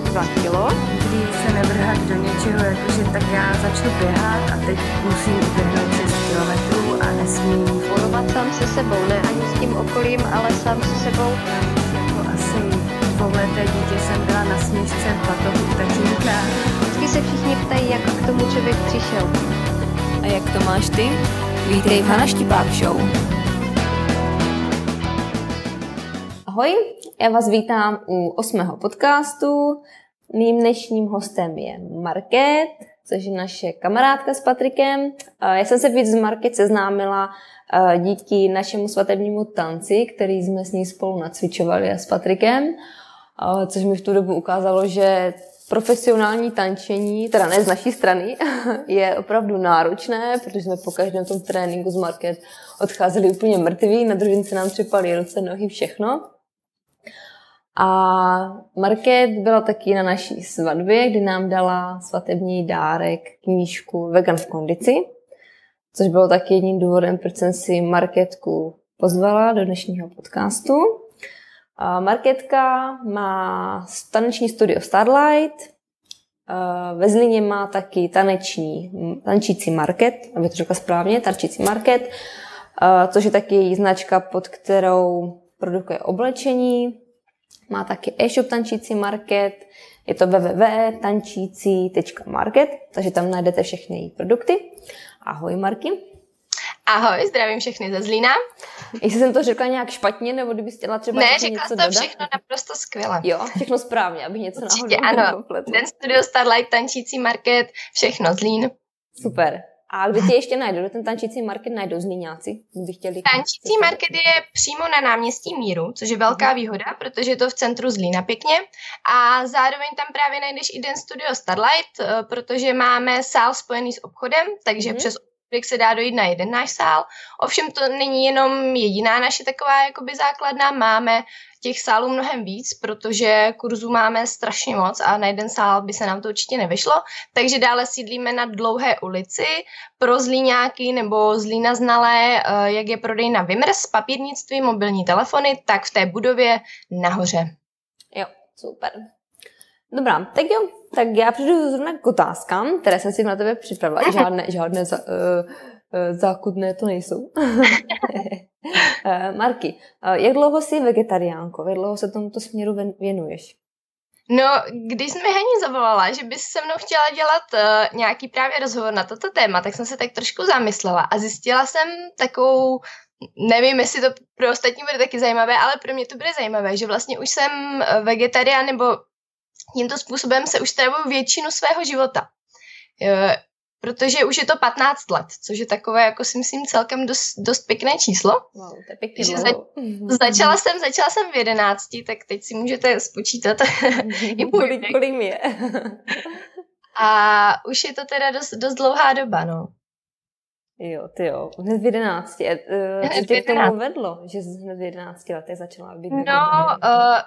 22 kg. Kdy se nevrhat do něčeho, jakože tak já začnu běhat a teď musím uběhnout 6 km a nesmím Fungovat sám se sebou, ne ani s tím okolím, ale sám se sebou. jako asi dvouleté dítě jsem byla na směšce v batohu tatínka. Vždycky se všichni ptají, jak k tomu člověk přišel. A jak to máš ty? Vítej v Hana Štipák Show. Ahoj, já vás vítám u osmého podcastu. Mým dnešním hostem je Market, což je naše kamarádka s Patrikem. Já jsem se víc s Market seznámila díky našemu svatebnímu tanci, který jsme s ní spolu nacvičovali a s Patrikem, což mi v tu dobu ukázalo, že profesionální tančení, teda ne z naší strany, je opravdu náročné, protože jsme po každém tom tréninku z Market odcházeli úplně mrtví, na druhý se nám třepaly ruce, nohy, všechno. A Market byla taky na naší svatbě, kdy nám dala svatební dárek, knížku Vegan v kondici, což bylo taky jedním důvodem, proč jsem si Marketku pozvala do dnešního podcastu. Marketka má taneční studio Starlight, ve Zlíně má taky taneční, tančící market, aby to řekla správně, tančící market, což je taky její značka, pod kterou produkuje oblečení, má taky e-shop Tančící market, je to www.tančící.market, takže tam najdete všechny její produkty. Ahoj Marky. Ahoj, zdravím všechny ze Zlína. Jestli jsem to řekla nějak špatně, nebo kdyby chtěla třeba Ne, něco řekla to dodat? všechno naprosto skvěle. Jo, všechno správně, aby něco Určitě náhodou ano. Den Studio Starlight, tančící market, všechno Zlín. Super. A kde tě ještě najdu? Kde ten tančící market najdou zlíňáci? Kdyby chtěli Tančící market je přímo na náměstí Míru, což je velká výhoda, protože je to v centru Zlína pěkně. A zároveň tam právě najdeš i Den Studio Starlight, eh, protože máme sál spojený s obchodem, takže Mhm. přes obchodek se dá dojít na jeden náš sál. Ovšem to není jenom jediná naše taková jakoby základna, máme těch sálů mnohem víc, protože kurzů máme strašně moc a na jeden sál by se nám to určitě nevyšlo. Takže dále sídlíme na Dlouhé ulici pro zlíňáky nebo zlína znalé, eh, jak je prodej na Vimrs, papírnictví, mobilní telefony, tak v té budově nahoře. Jo, super. Dobrá, tak jo, tak já přijdu zrovna k otázkám, které jsem si na tebe připravila. Žádné, žádné za, uh, uh, zákudné to nejsou. uh, Marky, jak dlouho jsi vegetariánko? Jak dlouho se tomuto směru věnuješ? No, když jsi mi Hení zavolala, že bys se mnou chtěla dělat uh, nějaký právě rozhovor na toto téma, tak jsem se tak trošku zamyslela a zjistila jsem takovou, nevím, jestli to pro ostatní bude taky zajímavé, ale pro mě to bude zajímavé, že vlastně už jsem eh, vegetarián nebo tímto způsobem se už stravuju většinu svého života. Uh, protože už je to 15 let, což je takové, jako si myslím, celkem dost, dost pěkné číslo. Wow, to je pěkně Že. Začala jsem, začala jsem v 11, tak teď si můžete spočítat i kolik, kolik mi je? A už je to teda dost, dost dlouhá doba, no. jo, ty jo, hned v jedenácti. Uh, co tě k tomu 11. vedlo, že jsi hned v jedenácti letech začala být No, uh,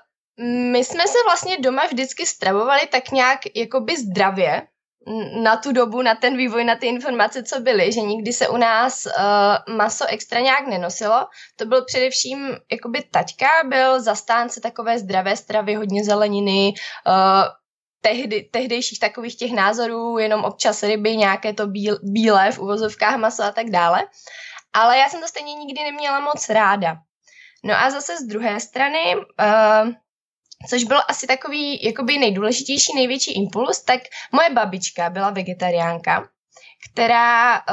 my jsme se vlastně doma vždycky stravovali tak nějak jakoby zdravě na tu dobu, na ten vývoj, na ty informace, co byly, že nikdy se u nás uh, maso extra nějak nenosilo. To byl především, jakoby taťka byl zastánce takové zdravé stravy, hodně zeleniny, uh, tehdy, tehdejších takových těch názorů, jenom občas ryby, nějaké to bíl, bílé v uvozovkách maso a tak dále. Ale já jsem to stejně nikdy neměla moc ráda. No a zase z druhé strany, uh, což byl asi takový jakoby nejdůležitější, největší impuls, tak moje babička byla vegetariánka, která uh,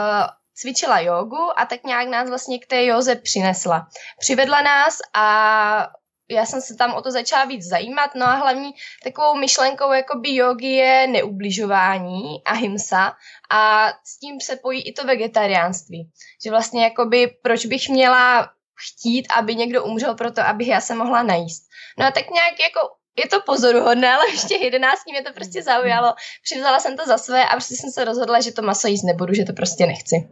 cvičila jogu a tak nějak nás vlastně k té józe přinesla. Přivedla nás a já jsem se tam o to začala víc zajímat, no a hlavní takovou myšlenkou jakoby jogy je neubližování a himsa a s tím se pojí i to vegetariánství. Že vlastně jakoby proč bych měla chtít, aby někdo umřel proto, abych já se mohla najíst. No a tak nějak jako je to pozoruhodné, ale ještě 11 mě to prostě zaujalo. Přivzala jsem to za své a prostě jsem se rozhodla, že to maso jíst nebudu, že to prostě nechci.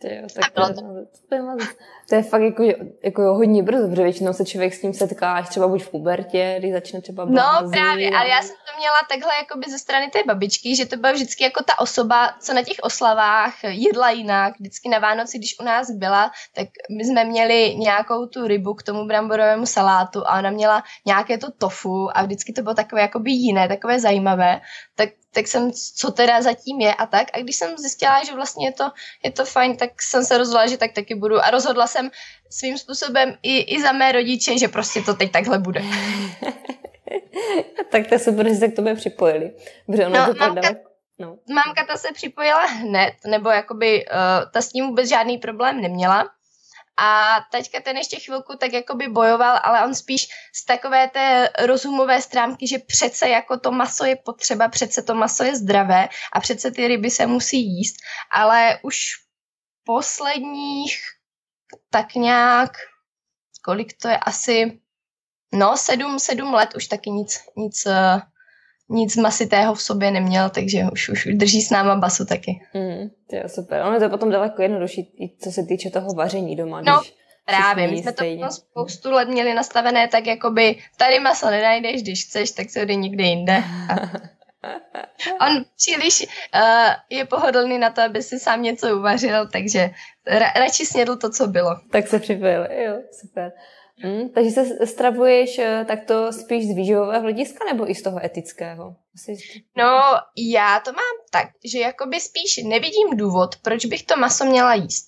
Ty tak to, to, to, je to je fakt jako, jako hodně brzo, protože většinou se člověk s tím setká až třeba buď v pubertě, když začne třeba bází, No právě, ale já jsem to měla takhle jakoby ze strany té babičky, že to byla vždycky jako ta osoba, co na těch oslavách jedla jinak. Vždycky na Vánoci, když u nás byla, tak my jsme měli nějakou tu rybu k tomu bramborovému salátu a ona měla nějaké to tofu a vždycky to bylo takové jakoby jiné, takové zajímavé. Tak tak jsem, co teda zatím je a tak. A když jsem zjistila, že vlastně je to, je to fajn, tak jsem se rozhodla, že tak taky budu. A rozhodla jsem svým způsobem i, i za mé rodiče, že prostě to teď takhle bude. tak to je super, že se k tobě připojili. Protože ono no, to mamka, no. mamka ta se připojila hned, nebo jakoby uh, ta s tím vůbec žádný problém neměla. A teďka ten ještě chvilku tak jakoby bojoval, ale on spíš z takové té rozumové stránky, že přece jako to maso je potřeba, přece to maso je zdravé a přece ty ryby se musí jíst. Ale už posledních tak nějak, kolik to je asi, no sedm, sedm let už taky nic, nic uh, nic masitého v sobě neměl, takže už, už drží s náma basu taky. Mm, to je super. Ono je to potom daleko jednodušší, co se týče toho vaření doma. No, právě. My jsme to potom spoustu let měli nastavené tak, jakoby tady maso nenajdeš, když chceš, tak se jde někde jinde. On příliš uh, je pohodlný na to, aby si sám něco uvařil, takže ra- radši snědl to, co bylo. Tak se připojil, jo, super. Hmm, takže se stravuješ eh, takto spíš z výživového hlediska nebo i z toho etického? No, já to mám tak, že jakoby spíš nevidím důvod, proč bych to maso měla jíst.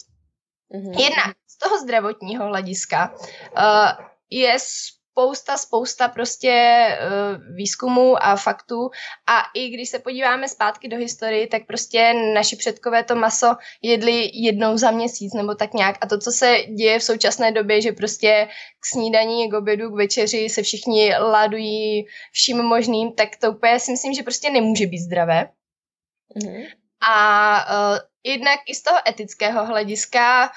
Mm-hmm. Jednak z toho zdravotního hlediska uh, je spousta, spousta prostě uh, výzkumů a faktů a i když se podíváme zpátky do historii, tak prostě naši předkové to maso jedli jednou za měsíc nebo tak nějak a to, co se děje v současné době, že prostě k snídaní, k obědu, k večeři se všichni ládují vším možným, tak to úplně si myslím, že prostě nemůže být zdravé. Mm-hmm. A uh, jednak i z toho etického hlediska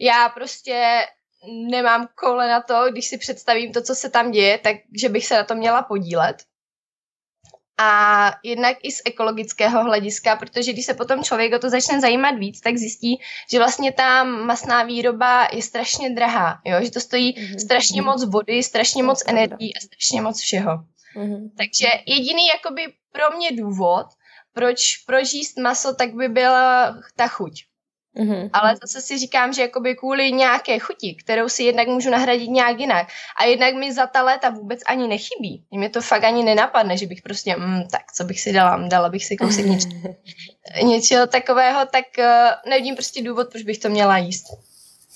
já prostě nemám koule na to, když si představím to, co se tam děje, takže bych se na to měla podílet. A jednak i z ekologického hlediska, protože když se potom člověk o to začne zajímat víc, tak zjistí, že vlastně ta masná výroba je strašně drahá, jo? že to stojí mm-hmm. strašně moc vody, strašně moc energií a strašně moc všeho. Mm-hmm. Takže jediný jakoby pro mě důvod, proč prožíst maso, tak by byla ta chuť. Mm-hmm. Ale zase si říkám, že jakoby kvůli nějaké chuti, kterou si jednak můžu nahradit nějak jinak. A jednak mi za ta léta vůbec ani nechybí. Mě to fakt ani nenapadne, že bych prostě, mm, tak co bych si dala, dala bych si kousek něč, něčeho takového, tak uh, nevidím prostě důvod, proč bych to měla jíst.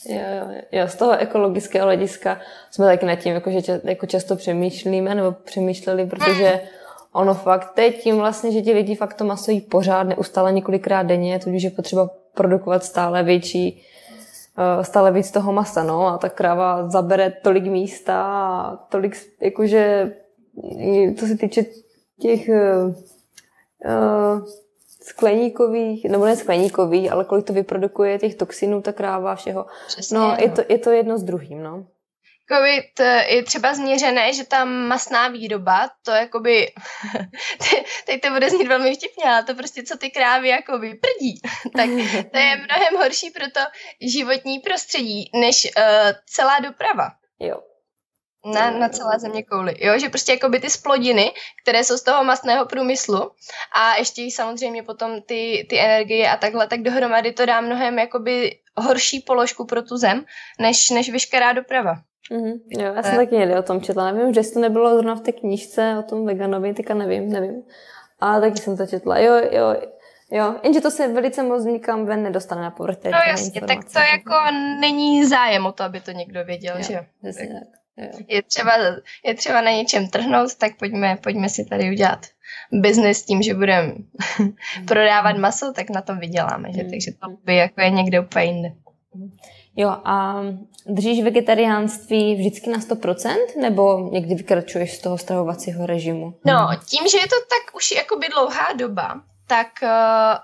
Jo, jo, jo, z toho ekologického hlediska jsme taky nad tím, jako, že ča, jako často přemýšlíme nebo přemýšleli, protože ono fakt teď tím vlastně, že ti lidi fakt to maso jí pořád, neustále několikrát denně, tudíž je potřeba produkovat stále větší, eh, stále víc toho masa, no, a ta kráva zabere tolik místa a tolik, jakože, co se týče těch uh, skleníkových, nebo ne skleníkových, ale kolik to vyprodukuje těch toxinů, ta kráva, všeho. Přesně, no, je to, je to jedno s druhým, no. COVID je třeba změřené, že ta masná výroba, to jakoby, teď to bude znít velmi vtipně, ale to prostě, co ty krávy jakoby prdí, tak to je mnohem horší pro to životní prostředí, než uh, celá doprava. Jo. Na, na celé země kouli. Jo, že prostě jakoby ty splodiny, které jsou z toho masného průmyslu a ještě samozřejmě potom ty, ty energie a takhle, tak dohromady to dá mnohem jakoby horší položku pro tu zem, než, než veškerá doprava. Mm-hmm. Jo, já jsem taky někdy o tom četla. Nevím, že to nebylo zrovna v té knížce o tom veganovi, teďka nevím, nevím. Ale taky jsem to četla. Jo, jo, jo. Jenže to se velice moc nikam ven nedostane na povrch. No jasně, tak to jako není zájem o to, aby to někdo věděl, jo, že. Jasně tak. Je třeba, je třeba na něčem trhnout, tak pojďme, pojďme si tady udělat biznes tím, že budeme prodávat maso, tak na tom vyděláme, že? Mm. Takže to by jako je někde úplně jinde. Jo, a držíš vegetariánství vždycky na 100%, nebo někdy vykračuješ z toho stravovacího režimu? No, tím, že je to tak už jakoby dlouhá doba, tak uh,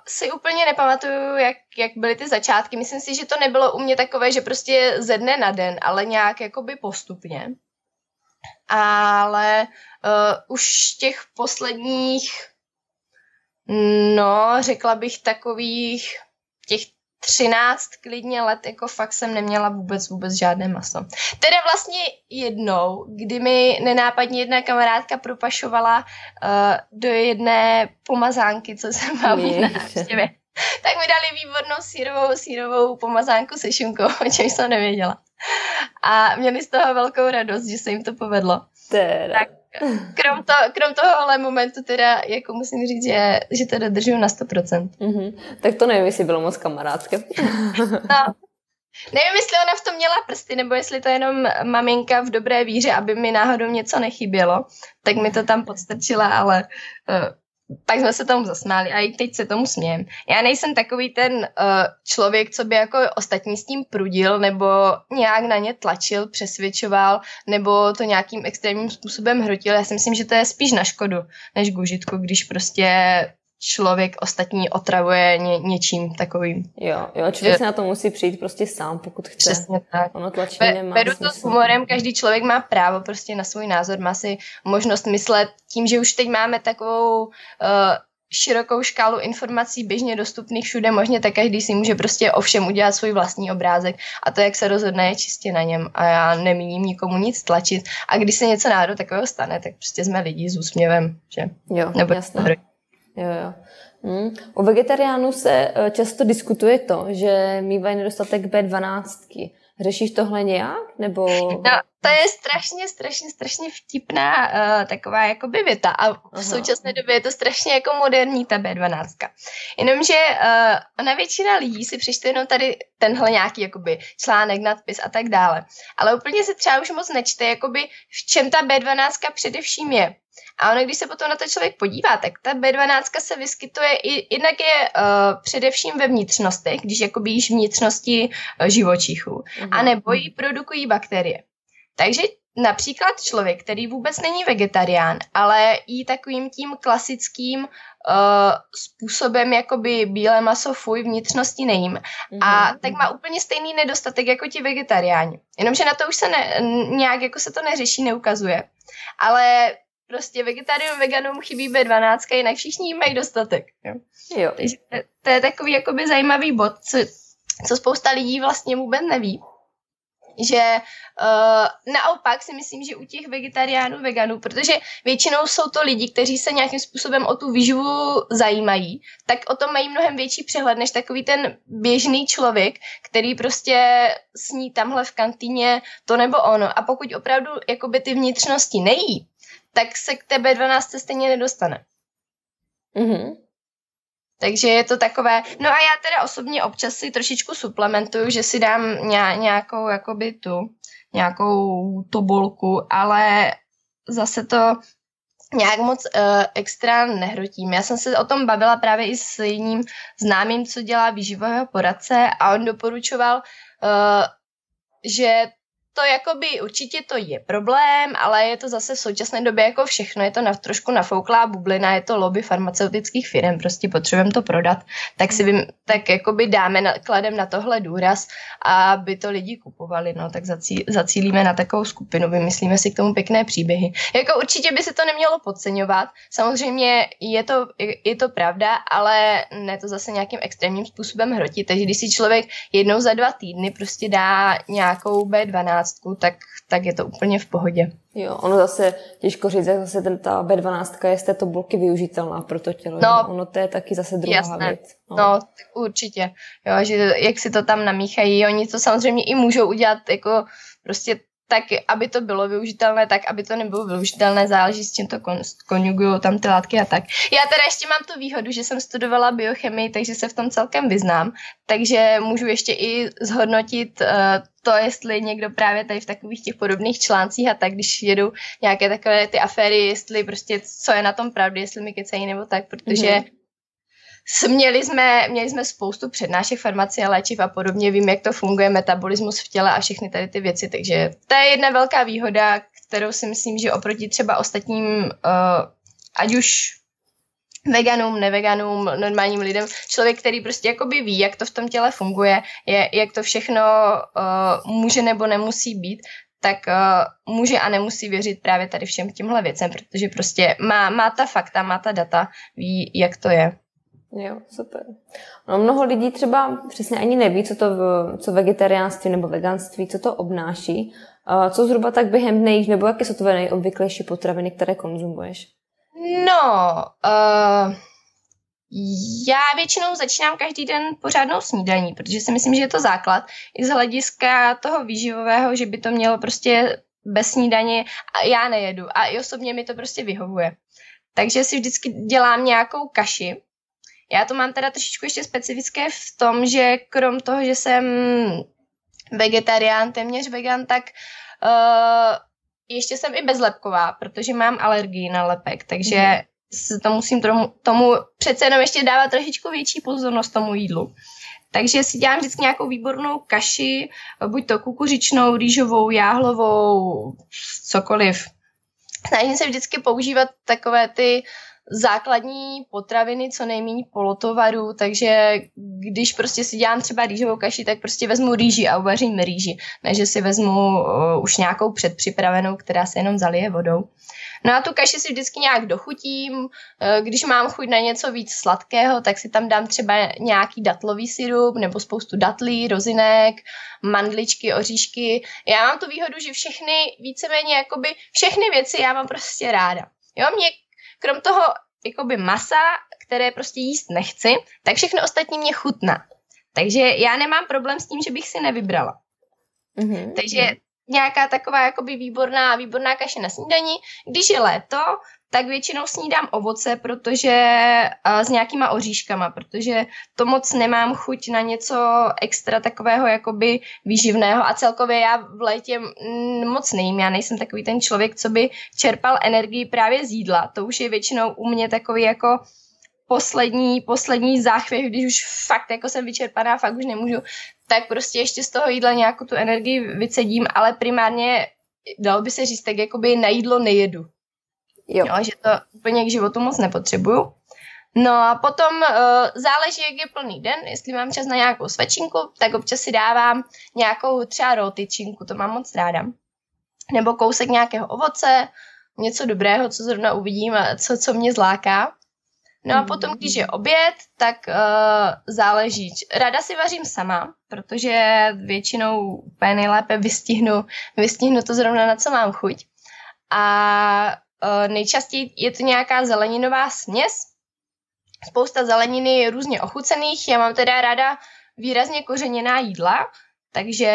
si úplně nepamatuju, jak, jak byly ty začátky. Myslím si, že to nebylo u mě takové, že prostě ze dne na den, ale nějak jakoby postupně. Ale uh, už těch posledních, no, řekla bych takových těch 13 klidně let, jako fakt jsem neměla vůbec, vůbec žádné maso. Teda vlastně jednou, kdy mi nenápadně jedna kamarádka propašovala uh, do jedné pomazánky, co jsem mám na návštěvě, tak mi dali výbornou sírovou, sírovou pomazánku se šunkou, o čem jsem nevěděla. A měli z toho velkou radost, že se jim to povedlo. Teda. Tak krom, to, krom toho ale momentu teda, jako musím říct, že, že to dodržuju na 100%. Mm-hmm. Tak to nevím, jestli bylo moc kamarádské. no. Nevím, jestli ona v tom měla prsty, nebo jestli to je jenom maminka v dobré víře, aby mi náhodou něco nechybělo, tak mi to tam podstrčila, ale uh, pak jsme se tomu zasmáli a i teď se tomu smějem. Já nejsem takový ten uh, člověk, co by jako ostatní s tím prudil nebo nějak na ně tlačil, přesvědčoval nebo to nějakým extrémním způsobem hrotil. Já si myslím, že to je spíš na škodu než k užitku, když prostě člověk ostatní otravuje ně, něčím takovým. Jo, jo, člověk se na to musí přijít prostě sám, pokud chce. Přesně tak. Ono tlačení Be, nemá Beru to s humorem, každý člověk má právo prostě na svůj názor, má si možnost myslet tím, že už teď máme takovou uh, širokou škálu informací běžně dostupných všude možně, tak každý si může prostě ovšem udělat svůj vlastní obrázek a to, jak se rozhodne, je čistě na něm a já nemíním nikomu nic tlačit a když se něco náhodou takového stane, tak prostě jsme lidi s úsměvem, že? Jo, Nebo jasně. Jo, jo. Hmm. U vegetariánů se eh, často diskutuje to, že mývají nedostatek B12. Řešíš tohle nějak? Nebo... No, to je strašně, strašně, strašně vtipná uh, taková jakoby věta a v Aha. současné době je to strašně jako moderní ta B12. Jenomže uh, ona většina lidí si přečte jenom tady tenhle nějaký jakoby článek, nadpis a tak dále. Ale úplně se třeba už moc nečte, jakoby v čem ta B12 především je. A ono, když se potom na to člověk podívá, tak ta B12 se vyskytuje, i, jednak je uh, především ve vnitřnostech, když jakoby jíš vnitřnosti uh, živočichů, mm-hmm. a nebo ji produkují bakterie. Takže například člověk, který vůbec není vegetarián, ale jí takovým tím klasickým uh, způsobem jakoby bílé maso fuj, vnitřnosti nejím. Mm-hmm. A tak má úplně stejný nedostatek jako ti vegetariáni. Jenomže na to už se ne, nějak jako se to neřeší, neukazuje. Ale prostě vegetariánům, veganům chybí B12, jinak všichni mají dostatek. Jo. Jo. Takže to, to je takový jakoby zajímavý bod, co, co spousta lidí vlastně vůbec neví. Že uh, naopak si myslím, že u těch vegetariánů, veganů, protože většinou jsou to lidi, kteří se nějakým způsobem o tu výživu zajímají, tak o tom mají mnohem větší přehled než takový ten běžný člověk, který prostě sní tamhle v kantýně to nebo ono. A pokud opravdu jakoby ty vnitřnosti nejí, tak se k té B12 stejně nedostane. Mm-hmm. Takže je to takové, no a já teda osobně občas si trošičku suplementuju, že si dám nějakou jakoby tu, nějakou tobolku, ale zase to nějak moc uh, extra nehrotím. Já jsem se o tom bavila právě i s jedním známým, co dělá výživového poradce a on doporučoval, uh, že to jakoby určitě to je problém, ale je to zase v současné době jako všechno, je to na, trošku nafouklá bublina, je to lobby farmaceutických firm, prostě potřebujeme to prodat, tak si vím, tak jakoby dáme, na, kladem na tohle důraz, aby to lidi kupovali, no, tak zací, zacílíme na takovou skupinu, vymyslíme si k tomu pěkné příběhy. Jako určitě by se to nemělo podceňovat, samozřejmě je to, je to pravda, ale ne to zase nějakým extrémním způsobem hrotit, takže když si člověk jednou za dva týdny prostě dá nějakou B12, tak, tak je to úplně v pohodě. Jo, ono zase, těžko říct, jak zase ten, ta B12 je z té tabulky využitelná pro to tělo. No, ono to je taky zase druhá jasné. věc. No. no, určitě. Jo, že jak si to tam namíchají, oni to samozřejmě i můžou udělat jako prostě tak aby to bylo využitelné, tak aby to nebylo využitelné, záleží s čím to kon, konjugují tam ty látky a tak. Já teda ještě mám tu výhodu, že jsem studovala biochemii, takže se v tom celkem vyznám, takže můžu ještě i zhodnotit uh, to, jestli někdo právě tady v takových těch podobných článcích a tak, když jedou nějaké takové ty aféry, jestli prostě co je na tom pravdy, jestli mi kecají nebo tak, protože mm-hmm Měli jsme, měli jsme spoustu přednášek farmacie, léčiv a podobně, vím, jak to funguje, metabolismus v těle a všechny tady ty věci, takže to je jedna velká výhoda, kterou si myslím, že oproti třeba ostatním, uh, ať už veganům, neveganům, normálním lidem, člověk, který prostě jakoby ví, jak to v tom těle funguje, je, jak to všechno uh, může nebo nemusí být, tak uh, může a nemusí věřit právě tady všem těmhle věcem, protože prostě má, má ta fakta, má ta data, ví, jak to je. Jo, super. No, mnoho lidí třeba přesně ani neví, co to co vegetariánství nebo veganství, co to obnáší. Co zhruba tak během dne jíš, nebo jaké jsou tvoje nejobvyklejší potraviny, které konzumuješ? No, uh, já většinou začínám každý den pořádnou snídaní, protože si myslím, že je to základ i z hlediska toho výživového, že by to mělo prostě bez snídaně a já nejedu a i osobně mi to prostě vyhovuje. Takže si vždycky dělám nějakou kaši. Já to mám teda trošičku ještě specifické v tom, že krom toho, že jsem vegetarián, téměř vegan, tak uh, ještě jsem i bezlepková, protože mám alergii na lepek, takže mm se to musím tomu, tomu přece jenom ještě dávat trošičku větší pozornost tomu jídlu. Takže si dělám vždycky nějakou výbornou kaši, buď to kukuřičnou, rýžovou, jáhlovou, cokoliv. Snažím se vždycky používat takové ty základní potraviny, co nejméně polotovarů, takže když prostě si dělám třeba rýžovou kaši, tak prostě vezmu rýži a uvařím rýži, než si vezmu uh, už nějakou předpřipravenou, která se jenom zalije vodou. No a tu kaši si vždycky nějak dochutím, uh, když mám chuť na něco víc sladkého, tak si tam dám třeba nějaký datlový syrup nebo spoustu datlí, rozinek, mandličky, oříšky. Já mám tu výhodu, že všechny, víceméně jakoby všechny věci já mám prostě ráda. Jo, mě krom toho jakoby masa, které prostě jíst nechci, tak všechno ostatní mě chutná. Takže já nemám problém s tím, že bych si nevybrala. Mm-hmm. Takže nějaká taková jakoby výborná, výborná kaše na snídaní. Když je léto, tak většinou snídám ovoce, protože uh, s nějakýma oříškama, protože to moc nemám chuť na něco extra takového jakoby výživného a celkově já v létě moc nejím, já nejsem takový ten člověk, co by čerpal energii právě z jídla, to už je většinou u mě takový jako poslední, poslední záchvěv, když už fakt jako jsem vyčerpaná, fakt už nemůžu, tak prostě ještě z toho jídla nějakou tu energii vycedím, ale primárně dalo by se říct, tak jakoby na jídlo nejedu. Jo. jo. že to úplně k životu moc nepotřebuju. No a potom uh, záleží, jak je plný den, jestli mám čas na nějakou svečinku, tak občas si dávám nějakou třeba rotyčinku, to mám moc ráda. Nebo kousek nějakého ovoce, něco dobrého, co zrovna uvidím a co, co mě zláká. No a potom, když je oběd, tak uh, záleží. Rada si vařím sama, protože většinou úplně nejlépe vystihnu, vystihnu to zrovna, na co mám chuť. A nejčastěji je to nějaká zeleninová směs, spousta zeleniny různě ochucených. Já mám teda ráda výrazně kořeněná jídla, takže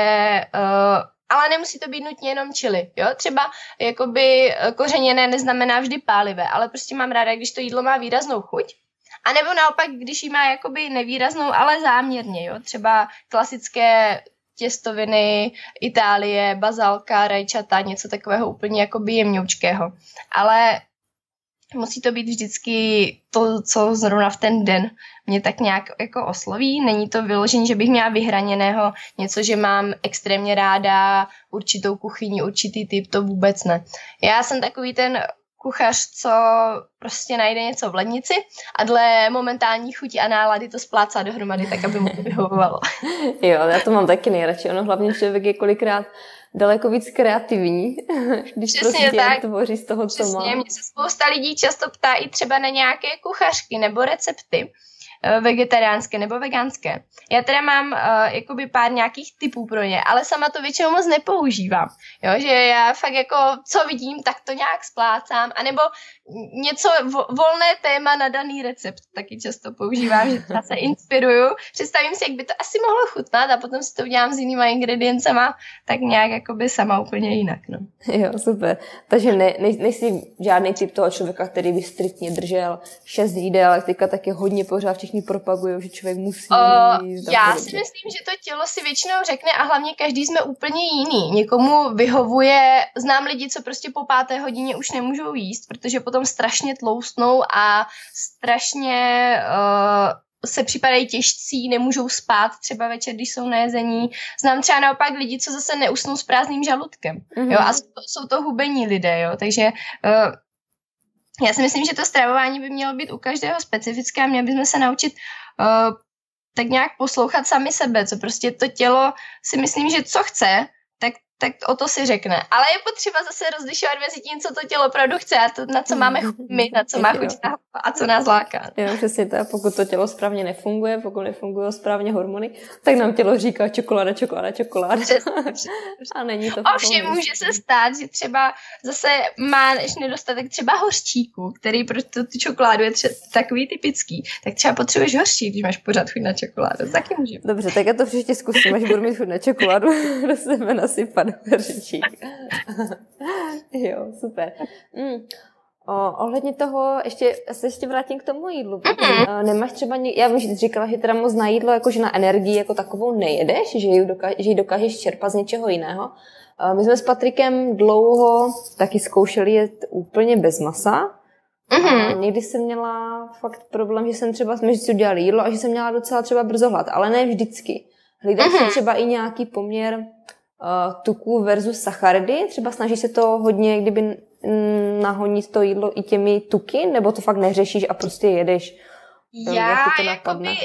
uh, ale nemusí to být nutně jenom čili, jo? Třeba jakoby eh, kořeněné neznamená vždy pálivé, ale prostě mám ráda, když to jídlo má výraznou chuť. A nebo naopak, když jí má jakoby nevýraznou, ale záměrně, jo? Třeba klasické těstoviny, Itálie, bazalka, rajčata, něco takového úplně jakoby jemňoučkého. Ale musí to být vždycky to, co zrovna v ten den mě tak nějak jako osloví. Není to vyložení, že bych měla vyhraněného něco, že mám extrémně ráda určitou kuchyni, určitý typ, to vůbec ne. Já jsem takový ten kuchař, co prostě najde něco v lednici a dle momentální chuti a nálady to splácá dohromady, tak aby mu to vyhovovalo. jo, já to mám taky nejradši. Ono hlavně člověk je kolikrát daleko víc kreativní, když Přesně prostě tak. tvoří z toho, Přesně. co má. Mě se spousta lidí často ptá i třeba na nějaké kuchařky nebo recepty. Eh, vegetariánské nebo veganské. Já teda mám uh, jakoby pár nějakých typů pro ně, ale sama to většinou moc nepoužívám. Jo, že já fakt jako, co vidím, tak to nějak splácám, anebo něco vo- volné téma na daný recept taky často používám, že třeba se inspiruju. Představím si, jak by to asi mohlo chutnat a potom si to udělám s jinýma ingrediencema, tak nějak jakoby sama úplně jinak. No. Jo, super. Takže ne, ne, nejsi žádný typ toho člověka, který by striktně držel šest jídel, ale teďka taky hodně pořád všichni propagují, že člověk musí uh, jíst. Já si myslím, že to tělo si většinou řekne a hlavně každý jsme úplně jiný. Někomu vyhovuje, znám lidi, co prostě po páté hodině už nemůžou jíst, protože potom strašně tloustnou a strašně uh, se připadají těžcí, nemůžou spát třeba večer, když jsou na jezení. Znám třeba naopak lidi, co zase neusnou s prázdným žaludkem. Mm-hmm. Jo, a jsou to, jsou to hubení lidé, jo, takže uh, já si myslím, že to stravování by mělo být u každého specifické a měli bychom se naučit uh, tak nějak poslouchat sami sebe, co prostě to tělo si myslím, že co chce, tak tak o to si řekne. Ale je potřeba zase rozlišovat mezi tím, co to tělo opravdu chce a to, na co máme chuť my, na co má chuť a co nás láká. Jo, přesně to. Pokud to tělo správně nefunguje, pokud nefungují správně hormony, tak nám tělo říká čokoláda, čokoláda, čokoláda. a není to Ovšem může se stát, že třeba zase máš nedostatek třeba hořčíku, který pro tu, tu čokoládu je třeba takový typický, tak třeba potřebuješ hořčík, když máš pořád chuť na čokoládu. Taky může. Dobře, tak já to příště zkusím, až budu mít chuť na čokoládu, do sebe nasypat hořčík. jo, super. Mm. O, ohledně toho, ještě se ještě vrátím k tomu jídlu. Mm-hmm. Nemáš třeba, ně, já vím, že jsi říkala, že teda moc na jídlo, jakože na energii jako takovou nejedeš, že ji, dokáž, že ji dokážeš čerpat z něčeho jiného. My jsme s Patrikem dlouho taky zkoušeli jet úplně bez masa. Mm-hmm. někdy jsem měla fakt problém, že jsem třeba, jsme si udělali jídlo a že jsem měla docela třeba brzo hlad, ale ne vždycky. Hlídáš mm-hmm. třeba i nějaký poměr tuků versus sacharidy? Třeba snažíš se to hodně, kdyby nahonit to jídlo i těmi tuky, nebo to fakt neřešíš a prostě jedeš? Já jak to jakoby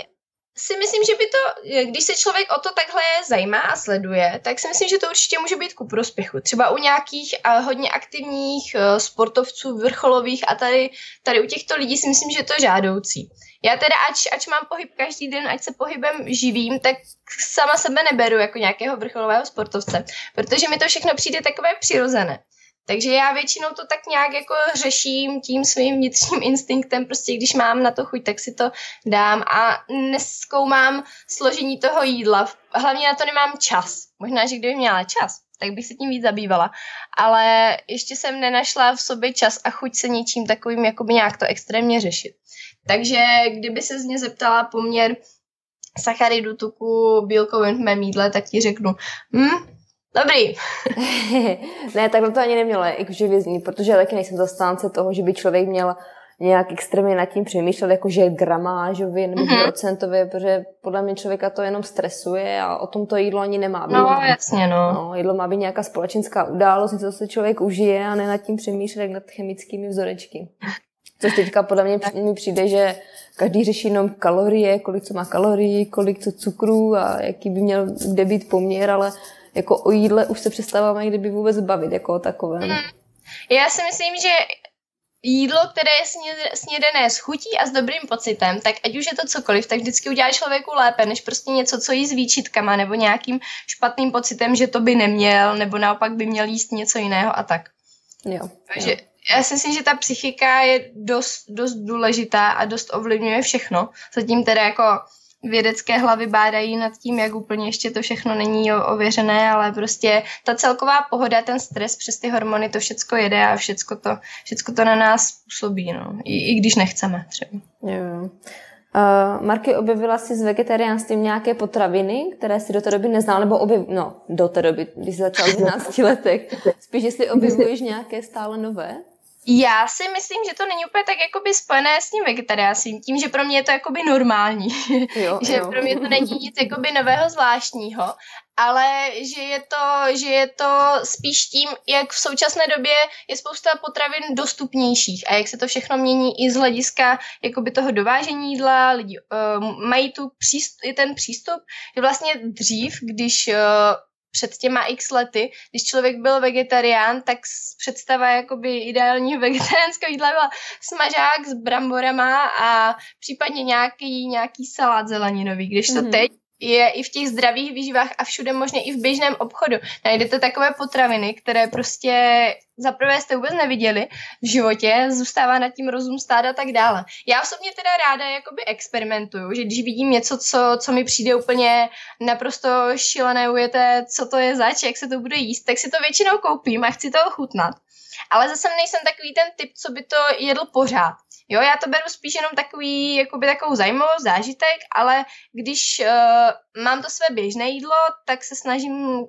si myslím, že by to, když se člověk o to takhle zajímá a sleduje, tak si myslím, že to určitě může být ku prospěchu. Třeba u nějakých uh, hodně aktivních sportovců, vrcholových a tady, tady u těchto lidí si myslím, že je to žádoucí. Já teda, ač, ač mám pohyb každý den, ať se pohybem živím, tak sama sebe neberu jako nějakého vrcholového sportovce, protože mi to všechno přijde takové přirozené. Takže já většinou to tak nějak jako řeším tím svým vnitřním instinktem, prostě když mám na to chuť, tak si to dám a neskoumám složení toho jídla. Hlavně na to nemám čas. Možná, že kdyby měla čas, tak bych se tím víc zabývala. Ale ještě jsem nenašla v sobě čas a chuť se něčím takovým jakoby nějak to extrémně řešit. Takže kdyby se z mě zeptala poměr sacharidu, tuku, bílkovin v mém jídle, tak ti řeknu, hm, Dobrý. ne, takhle to ani nemělo jakože vězní, protože taky nejsem zastánce toho, že by člověk měl nějak extrémně nad tím přemýšlet, jakože gramážově nebo mm-hmm. procentově, protože podle mě člověka to jenom stresuje a o tom to jídlo ani nemá být. No, jasně, no. no. Jídlo má být nějaká společenská událost, něco, co se člověk užije a ne nad tím přemýšlet jak nad chemickými vzorečky. Což teďka podle mě mi přijde, že každý řeší jenom kalorie, kolik co má kalorií, kolik co cukru a jaký by měl kde být poměr, ale jako o jídle už se přestáváme kdyby vůbec bavit jako o takovém. Hmm. Já si myslím, že jídlo, které je snědené s chutí a s dobrým pocitem, tak ať už je to cokoliv, tak vždycky udělá člověku lépe, než prostě něco, co jí s výčitkama nebo nějakým špatným pocitem, že to by neměl, nebo naopak by měl jíst něco jiného a tak. Jo. Takže já si myslím, že ta psychika je dost, dost důležitá a dost ovlivňuje všechno. Zatím teda jako vědecké hlavy bádají nad tím, jak úplně ještě to všechno není ověřené, ale prostě ta celková pohoda, ten stres přes ty hormony, to všecko jede a všecko to, všecko to na nás působí, no. I, i když nechceme třeba. Jo. Uh, Marky, objevila jsi s vegetariánstvím nějaké potraviny, které si do té doby neznal, nebo objev... no, do té doby, když jsi začal v 11 letech. Spíš, jestli objevuješ nějaké stále nové? Já si myslím, že to není úplně tak jakoby spojené s tím vegetariánstvím, tím, že pro mě je to jakoby normální. Jo, že jo. pro mě to není nic jakoby nového zvláštního, ale že je, to, že je to spíš tím, jak v současné době je spousta potravin dostupnějších a jak se to všechno mění i z hlediska jakoby toho dovážení jídla, lidi uh, mají tu přístup, ten přístup, že vlastně dřív, když uh, před těma x lety, když člověk byl vegetarián, tak představa jakoby ideálního vegetariánského jídla byla smažák s bramborama a případně nějaký, nějaký salát zeleninový, když to mm-hmm. teď je i v těch zdravých výživách a všude možně i v běžném obchodu. Najdete takové potraviny, které prostě za prvé jste vůbec neviděli v životě, zůstává nad tím rozum stát a tak dále. Já osobně teda ráda jakoby experimentuju, že když vidím něco, co, co mi přijde úplně naprosto šílené, ujete, co to je zač, jak se to bude jíst, tak si to většinou koupím a chci to ochutnat. Ale zase nejsem takový ten typ, co by to jedl pořád. Jo, já to beru spíš jenom takový, jakoby takovou zajímavou zážitek, ale když uh, mám to své běžné jídlo, tak se snažím uh,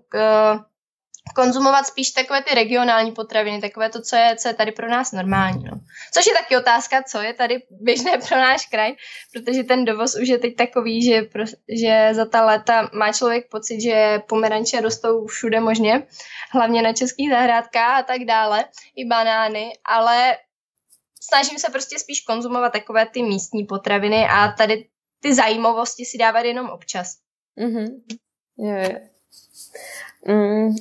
konzumovat spíš takové ty regionální potraviny, takové to, co je, co je tady pro nás normální. No. Což je taky otázka, co je tady běžné pro náš kraj, protože ten dovoz už je teď takový, že, pro, že za ta léta má člověk pocit, že pomeranče rostou všude možně, hlavně na českých zahrádkách a tak dále, i banány, ale snažím se prostě spíš konzumovat takové ty místní potraviny a tady ty zajímavosti si dávat jenom občas. Mm-hmm. Je. Mm,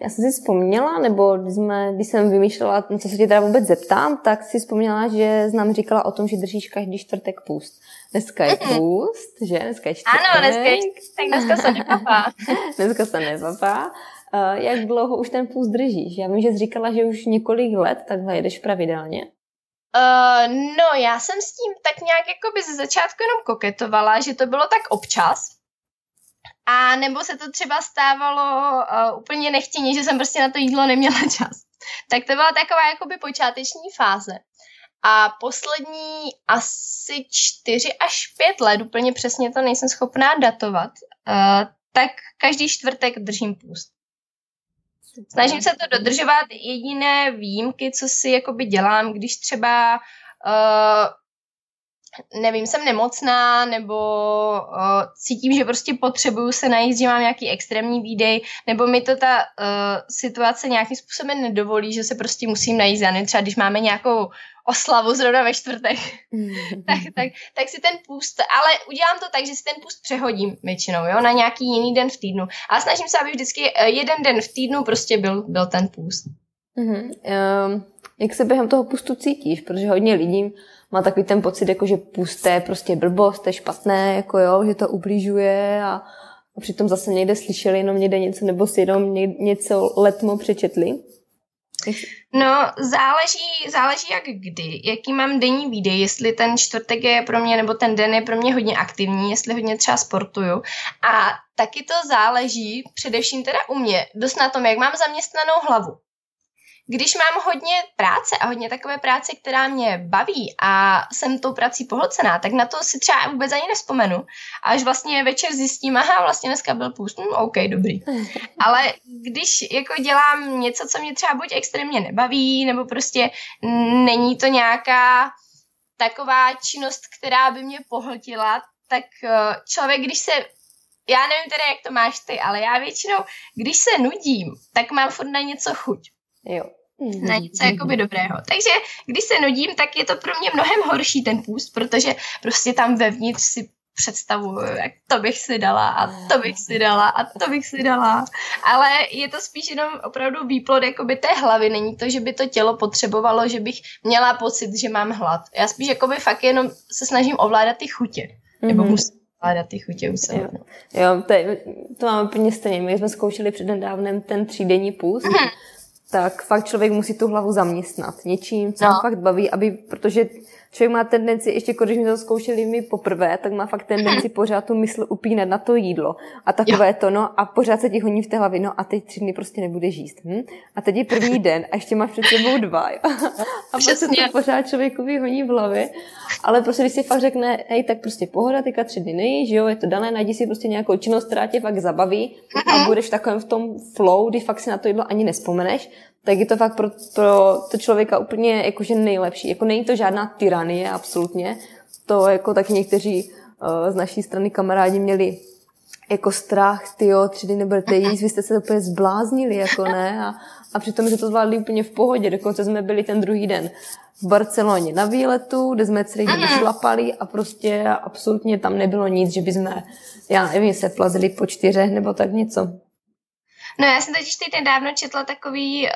Já jsem si vzpomněla, nebo když, jsme, když jsem vymýšlela, co se tě teda vůbec zeptám, tak si vzpomněla, že nám říkala o tom, že držíš každý čtvrtek půst. Dneska je půst, že? Dneska je čtvrtek. Ano, dneska je čtvrtek, dneska se nepapá. dneska se nepapá. Uh, jak dlouho už ten půst držíš? Já vím, že jsi říkala, že už několik let takhle jedeš pravidelně. Uh, no, já jsem s tím tak nějak jako by ze začátku jenom koketovala, že to bylo tak občas. A nebo se to třeba stávalo uh, úplně nechtěně, že jsem prostě na to jídlo neměla čas. Tak to byla taková jakoby počáteční fáze. A poslední asi čtyři až pět let, úplně přesně to nejsem schopná datovat, uh, tak každý čtvrtek držím půst. Snažím se to dodržovat. Jediné výjimky, co si jakoby dělám, když třeba uh, nevím, jsem nemocná, nebo uh, cítím, že prostě potřebuju se najít, že mám nějaký extrémní výdej, nebo mi to ta uh, situace nějakým způsobem nedovolí, že se prostě musím najít, já třeba když máme nějakou oslavu zrovna ve čtvrtek, tak, tak, tak si ten půst, ale udělám to tak, že si ten půst přehodím většinou, jo, na nějaký jiný den v týdnu. A snažím se, aby vždycky eh, jeden den v týdnu prostě byl, byl ten půst. Mm-hmm. Um, jak se během toho pustu cítíš? Protože hodně lidí má takový ten pocit, jako že pust je prostě blbost, to je špatné, jako jo, že to ubližuje a, a přitom zase někde slyšeli jenom někde něco, nebo si jenom něco letmo přečetli. No, záleží, záleží jak kdy, jaký mám denní výdej, jestli ten čtvrtek je pro mě, nebo ten den je pro mě hodně aktivní, jestli hodně třeba sportuju. A taky to záleží, především teda u mě, dost na tom, jak mám zaměstnanou hlavu. Když mám hodně práce a hodně takové práce, která mě baví a jsem tou prací pohlcená, tak na to si třeba vůbec ani nespomenu. A až vlastně večer zjistím, aha, vlastně dneska byl půst, hm, OK, dobrý. Ale když jako dělám něco, co mě třeba buď extrémně nebaví, nebo prostě není to nějaká taková činnost, která by mě pohltila, tak eh, člověk, když se já nevím teda, jak to máš ty, ale já většinou, když se nudím, tak mám furt na něco chuť. Jo. Na něco jakoby dobrého. Takže když se nudím, tak je to pro mě mnohem horší ten půst, protože prostě tam vevnitř si představuju, jak to bych si dala a to bych si dala a to bych si dala. Ale je to spíš jenom opravdu výplod jakoby té hlavy. Není to, že by to tělo potřebovalo, že bych měla pocit, že mám hlad. Já spíš jakoby fakt jenom se snažím ovládat ty chutě. Mm-hmm. Nebo mhm. musím ovládat ty chutě u sebe. Jo, no. jo to, je, to máme úplně stejně. My jsme zkoušeli před nedávnem ten třídenní půst. Mm-hmm tak fakt člověk musí tu hlavu zaměstnat něčím, co no. fakt baví, aby, protože člověk má tendenci, ještě když jsme to zkoušeli my poprvé, tak má fakt tendenci pořád tu mysl upínat na to jídlo. A takové jo. to, no, a pořád se ti honí v té hlavě, no a teď tři dny prostě nebude jíst. Hm? A teď je první den a ještě máš před sebou dva. Jo? A prostě to pořád člověku honí v hlavě. Ale prostě, když si fakt řekne, hej, tak prostě pohoda, teďka tři dny nejíš, jo, je to dané, najdi si prostě nějakou činnost, která tě fakt zabaví a budeš v takovém v tom flow, kdy fakt si na to jídlo ani nespomeneš, tak je to fakt pro, pro to člověka úplně jakože nejlepší. Jako není to žádná tyranie, absolutně. To jako tak někteří uh, z naší strany kamarádi měli jako strach, ty jo, tři dny nebudete jíst, vy jste se úplně zbláznili, jako ne, a, a přitom jsme to zvládli úplně v pohodě, dokonce jsme byli ten druhý den v Barceloně na výletu, kde jsme celý den šlapali a prostě absolutně tam nebylo nic, že by jsme, já nevím, se plazili po čtyřech nebo tak něco. No já jsem totiž teď nedávno četla takový uh,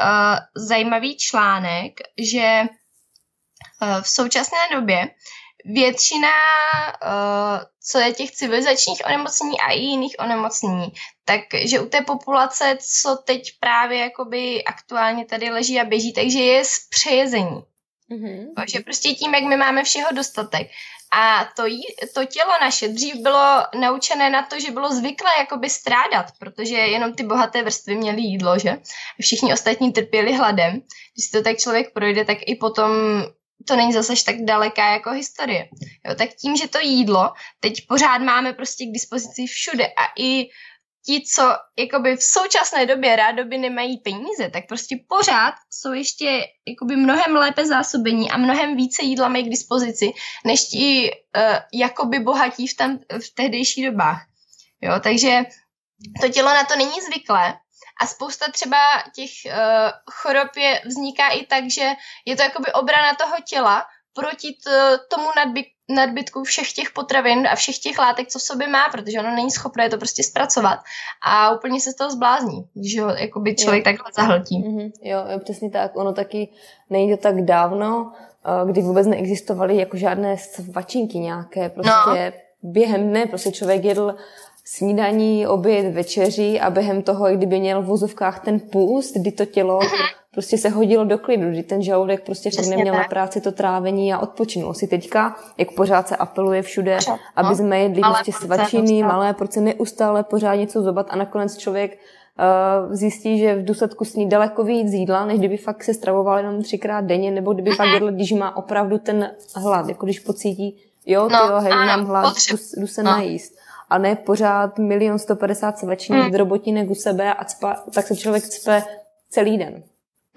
zajímavý článek, že uh, v současné době většina, uh, co je těch civilizačních onemocnění a i jiných onemocnění, takže u té populace, co teď právě jakoby aktuálně tady leží a běží, takže je z přejezení. Mm-hmm. Že prostě tím, jak my máme všeho dostatek, a to, jí, to tělo naše dřív bylo naučené na to, že bylo zvyklé jakoby strádat, protože jenom ty bohaté vrstvy měly jídlo, že? Všichni ostatní trpěli hladem. Když to tak člověk projde, tak i potom to není zase tak daleká jako historie. Jo, tak tím, že to jídlo teď pořád máme prostě k dispozici všude a i ti, co jakoby v současné době rádoby nemají peníze, tak prostě pořád jsou ještě jakoby mnohem lépe zásobení a mnohem více jídla mají k dispozici, než ti uh, jakoby bohatí v, tam, v tehdejších dobách. Jo, takže to tělo na to není zvyklé a spousta třeba těch uh, chorob je, vzniká i tak, že je to jakoby obrana toho těla proti t- tomu nadbyt, nadbytku všech těch potravin a všech těch látek, co v sobě má, protože ono není schopné to prostě zpracovat a úplně se z toho zblázní, když ho jakoby člověk jo. takhle zahltí. Mm-hmm. Jo, jo, přesně tak. Ono taky nejde tak dávno, eh, kdy vůbec neexistovaly jako žádné svačinky nějaké, prostě no. během dne prostě člověk jedl snídaní, oběd, večeří a během toho, kdyby měl v vozovkách ten půst, kdy to tělo uh-huh. Prostě se hodilo do klidu, kdy ten žaludek prostě fakt neměl tak. na práci to trávení a odpočinul si teďka, jak pořád se apeluje všude, Před, aby no. jsme jedli prostě svačiny, malé porce, neustále pořád něco zobat a nakonec člověk uh, zjistí, že v důsledku sní daleko víc jídla, než kdyby fakt se stravoval jenom třikrát denně, nebo kdyby fakt jedl, když má opravdu ten hlad, jako když pocítí, jo, no, tyjo, hej, mám hlad, jdu, jdu se no. najíst a ne pořád milion 150 svačných hmm. drobotinek u sebe a cpa, tak se člověk cpe celý den.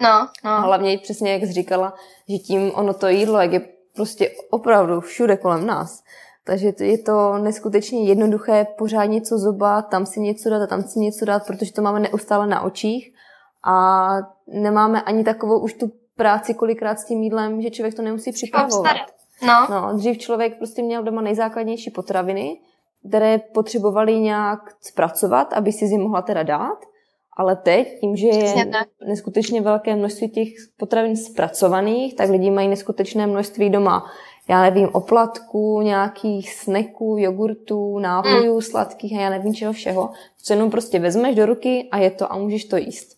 No, no. A hlavně přesně, jak jsi říkala, že tím ono to jídlo, jak je prostě opravdu všude kolem nás. Takže je to neskutečně jednoduché pořád něco zobat, tam si něco dát a tam si něco dát, protože to máme neustále na očích a nemáme ani takovou už tu práci kolikrát s tím jídlem, že člověk to nemusí připravovat. No. no. Dřív člověk prostě měl doma nejzákladnější potraviny které potřebovali nějak zpracovat, aby si je mohla teda dát, ale teď, tím, že je neskutečně velké množství těch potravin zpracovaných, tak lidi mají neskutečné množství doma, já nevím, oplatků, nějakých sneků, jogurtů, nápojů mm. sladkých a já nevím čeho všeho, co jenom prostě vezmeš do ruky a je to a můžeš to jíst.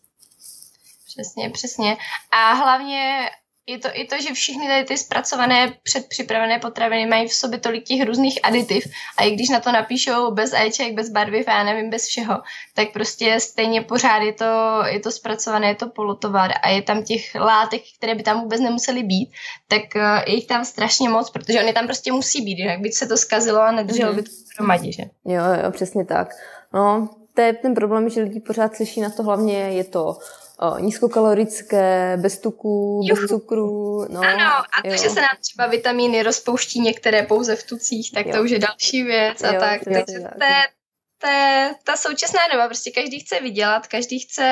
Přesně, přesně. A hlavně je to i to, že všechny tady ty zpracované předpřipravené potraviny mají v sobě tolik těch různých aditiv a i když na to napíšou bez ajček, bez barviv já nevím, bez všeho, tak prostě stejně pořád je to, je to zpracované, je to polotovar a je tam těch látek, které by tam vůbec nemusely být, tak uh, je jich tam strašně moc, protože oni tam prostě musí být, jinak by se to zkazilo a nedrželo mm-hmm. by to hromadě, že? Jo, jo, přesně tak. No, to je ten problém, že lidi pořád slyší na to hlavně je to o, nízkokalorické, bez tuků, Juhu. bez cukru. No, ano, a to, jo. že se nám třeba vitamíny rozpouští některé pouze v tucích, tak jo. to už je další věc a jo, tak. Takže to je, to je ta současná doba, prostě každý chce vydělat, každý chce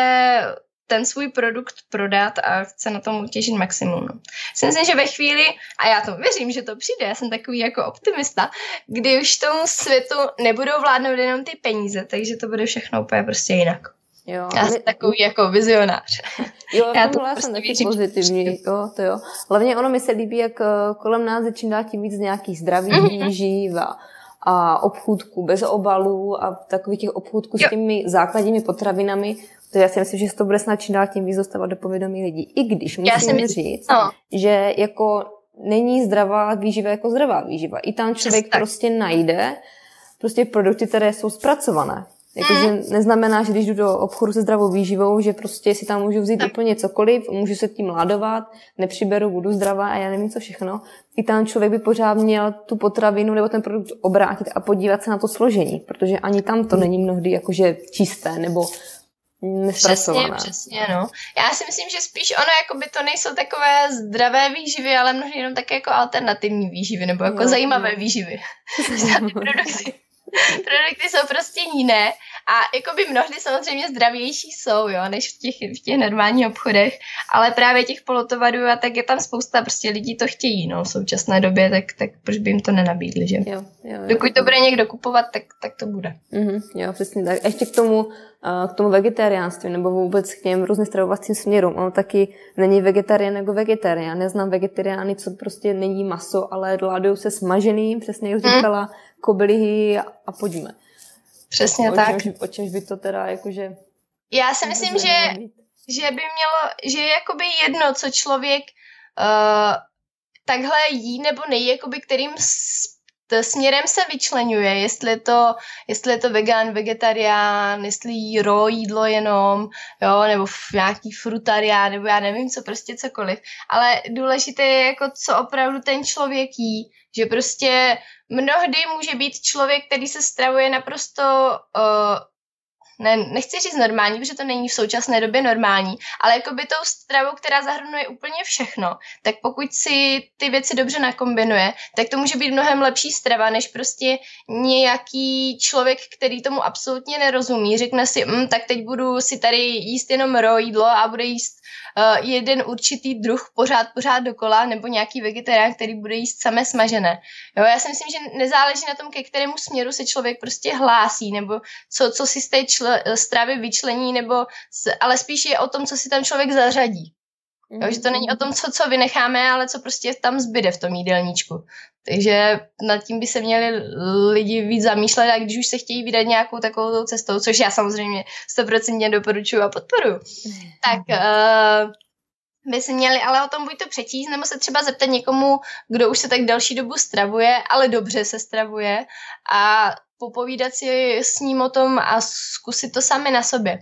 ten svůj produkt prodat a chce na tom utěžit maximum. No. Si myslím, že ve chvíli, a já to věřím, že to přijde, já jsem takový jako optimista, kdy už tomu světu nebudou vládnout jenom ty peníze, takže to bude všechno úplně prostě jinak. Jo, já jsem takový jako vizionář. Jo, já to prostě jsem taky pozitivní, jo, to jo. Hlavně ono mi se líbí, jak eh, kolem nás je čím dál tím víc nějakých zdravých mm-hmm. výživ a, a obchůdků bez obalů a takových těch obchůdků jo. s těmi základními potravinami, to já si myslím, že se to bude snad čím dál tím víc dostávat do povědomí lidí. I když musím myslím, říct, no. že jako není zdravá výživa jako zdravá výživa. I tam člověk Přesně prostě najde prostě produkty, které jsou zpracované. Jakože mm. neznamená, že když jdu do obchodu se zdravou výživou, že prostě si tam můžu vzít tak. úplně cokoliv, můžu se tím ládovat, nepřiberu, budu zdravá a já nevím co všechno. I tam člověk by pořád měl tu potravinu nebo ten produkt obrátit a podívat se na to složení, protože ani tam to není mnohdy jakože čisté nebo Přesně, přesně, no. Já si myslím, že spíš ono, jako by to nejsou takové zdravé výživy, ale mnohdy jenom také jako alternativní výživy, nebo jako jo, zajímavé jo. výživy. produkty produkty jsou prostě jiné a jakoby mnohdy samozřejmě zdravější jsou, jo, než v těch, v těch normálních obchodech, ale právě těch polotovarů a tak je tam spousta prostě lidí to chtějí, no, v současné době, tak, tak proč by jim to nenabídli, že? Jo, jo, jo. Dokud to bude někdo kupovat, tak, tak to bude. Mm-hmm, jo, přesně tak. Ještě k tomu, k tomu vegetariánství nebo vůbec k těm různým stravovacím směrům. Ono taky není vegetarián jako vegetarián. Neznám vegetariány, co prostě není maso, ale ládují se smaženým, přesně jak říkala, kobylihy a pojďme. Přesně o, tak. O čemž, o čemž by to teda jakože... Já si myslím, že, že by mělo, že je jakoby jedno, co člověk uh, takhle jí nebo nejí, jakoby kterým směrem se vyčlenuje, jestli je to, jestli je to vegan, vegetarián, jestli jí ro jídlo jenom, jo, nebo nějaký frutarián, nebo já nevím co, prostě cokoliv. Ale důležité je jako, co opravdu ten člověk jí, že prostě mnohdy může být člověk, který se stravuje naprosto uh, ne, nechci říct normální, protože to není v současné době normální, ale jako by tou stravou, která zahrnuje úplně všechno, tak pokud si ty věci dobře nakombinuje, tak to může být mnohem lepší strava, než prostě nějaký člověk, který tomu absolutně nerozumí, řekne si, mm, tak teď budu si tady jíst jenom ro jídlo a bude jíst jeden určitý druh pořád, pořád dokola, nebo nějaký vegetarián, který bude jíst samé smažené. Jo, já si myslím, že nezáleží na tom, ke kterému směru se člověk prostě hlásí, nebo co, co si z té čl- stravy vyčlení, nebo s, ale spíš je o tom, co si tam člověk zařadí. Jo, že to není o tom, co, co vynecháme, ale co prostě tam zbyde v tom jídelníčku. Takže nad tím by se měli lidi víc zamýšlet a když už se chtějí vydat nějakou takovou cestou, což já samozřejmě stoprocentně doporučuji a podporuji, tak uh, by se měli ale o tom buď to přečíst, nebo se třeba zeptat někomu, kdo už se tak další dobu stravuje, ale dobře se stravuje a popovídat si s ním o tom a zkusit to sami na sobě.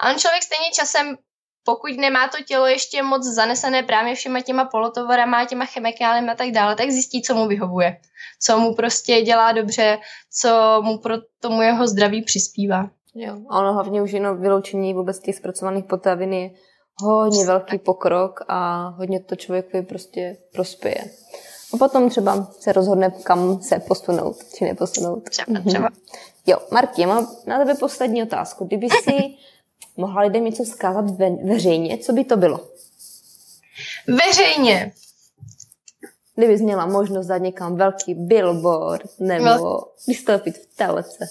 A on člověk stejně časem pokud nemá to tělo ještě moc zanesené právě všema těma polotovarama, těma chemikáliemi a tak dále, tak zjistí, co mu vyhovuje. Co mu prostě dělá dobře, co mu pro tomu jeho zdraví přispívá. Jo, a ono hlavně už jenom vyloučení vůbec těch zpracovaných potravin je hodně velký pokrok a hodně to člověku prostě prospěje. A potom třeba se rozhodne, kam se posunout, či neposunout. Třeba, třeba. Jo, Marky, mám na tebe poslední otázku. Kdyby si mohla lidem něco zkázat ve, veřejně, co by to bylo? Veřejně? Kdyby měla možnost dát někam velký billboard nebo no. vystoupit v telece.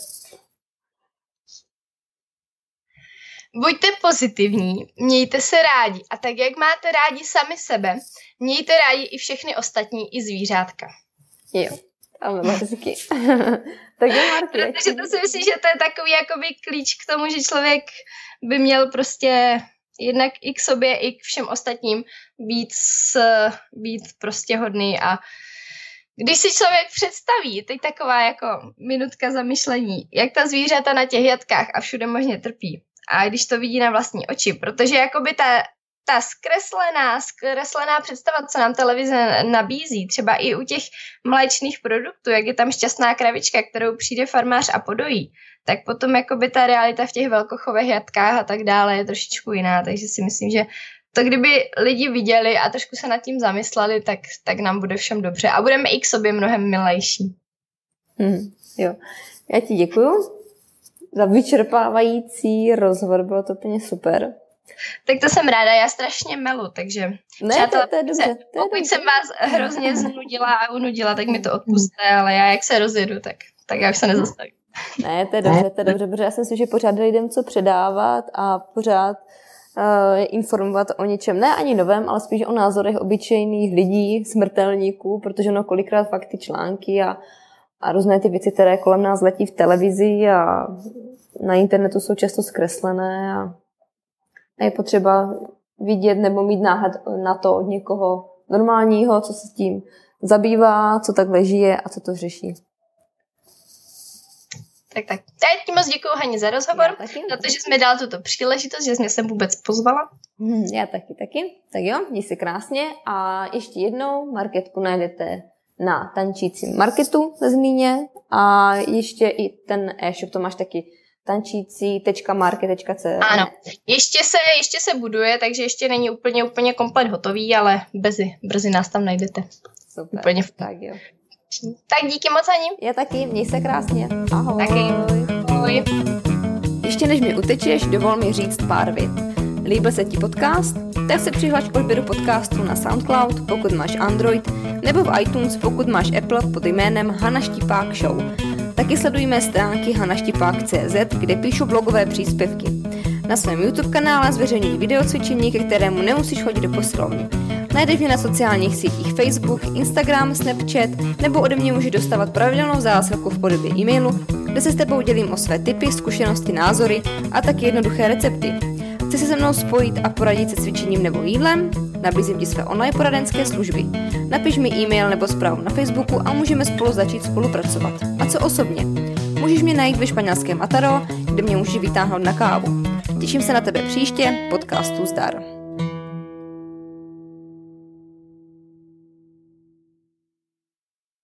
Buďte pozitivní, mějte se rádi a tak, jak máte rádi sami sebe, mějte rádi i všechny ostatní, i zvířátka. Jo, ale hezky. tak jo, Marky. Protože to si myslím, že to je takový jakoby klíč k tomu, že člověk by měl prostě jednak i k sobě, i k všem ostatním být, být prostě hodný a když si člověk představí, teď taková jako minutka zamyšlení, jak ta zvířata na těch jatkách a všude možně trpí, a když to vidí na vlastní oči, protože jakoby ta, ta zkreslená, zkreslená představa, co nám televize nabízí, třeba i u těch mléčných produktů, jak je tam šťastná kravička, kterou přijde farmář a podojí, tak potom jakoby ta realita v těch velkochových jatkách a tak dále je trošičku jiná, takže si myslím, že to kdyby lidi viděli a trošku se nad tím zamysleli, tak, tak nám bude všem dobře a budeme i k sobě mnohem milejší. Hmm, jo. Já ti děkuju za vyčerpávající rozhovor, bylo to úplně super. Tak to jsem ráda, já strašně melu, takže ne, přátelé, to, to je dobře, to je pokud dobře. jsem vás hrozně znudila a unudila, tak mi to odpuste, ale já jak se rozjedu, tak, tak já už se nezastavím. Ne, to je dobře, to je dobře, protože já si myslím, že pořád lidem co předávat a pořád uh, informovat o něčem, ne ani novém, ale spíš o názorech obyčejných lidí, smrtelníků, protože no kolikrát fakt ty články a a různé ty věci, které kolem nás letí v televizi a na internetu jsou často zkreslené a je potřeba vidět nebo mít náhled na to od někoho normálního, co se s tím zabývá, co takhle žije a co to řeší. Tak tak. Teď ti moc děkuji Haně za rozhovor, já taky. za to, že jsme dal tuto příležitost, že jsi mě sem vůbec pozvala. Hmm, já taky, taky. Tak jo, měj se krásně a ještě jednou marketku najdete na tančícím marketu ve Zmíně a ještě i ten e-shop, to máš taky tančící.market.cz. Ano, ještě se, ještě se buduje, takže ještě není úplně, úplně komplet hotový, ale brzy, brzy nás tam najdete. Super, úplně v... tak jo. Tak díky moc, Ani. Já taky, měj se krásně. Ahoj. Taky. Ahoj. Ještě než mi utečeš, dovol mi říct pár vět. Líbil se ti podcast? Tak se přihlaš k odběru podcastu na SoundCloud, pokud máš Android, nebo v iTunes, pokud máš Apple pod jménem Hana Štipák Show. Taky sleduj mé stránky hanaštipák.cz, kde píšu blogové příspěvky. Na svém YouTube kanále zveřejňuji videocvičení, ke kterému nemusíš chodit do posilovny. Najdeš mě na sociálních sítích Facebook, Instagram, Snapchat nebo ode mě můžeš dostávat pravidelnou zásilku v podobě e-mailu, kde se s tebou dělím o své typy, zkušenosti, názory a taky jednoduché recepty. Chci se se mnou spojit a poradit se cvičením nebo jídlem? Nabízím ti své online poradenské služby. Napiš mi e-mail nebo zprávu na Facebooku a můžeme spolu začít spolupracovat. A co osobně? Můžeš mě najít ve španělském Ataro, kde mě můžeš vytáhnout na kávu. Těším se na tebe příště, podcastu Zdar.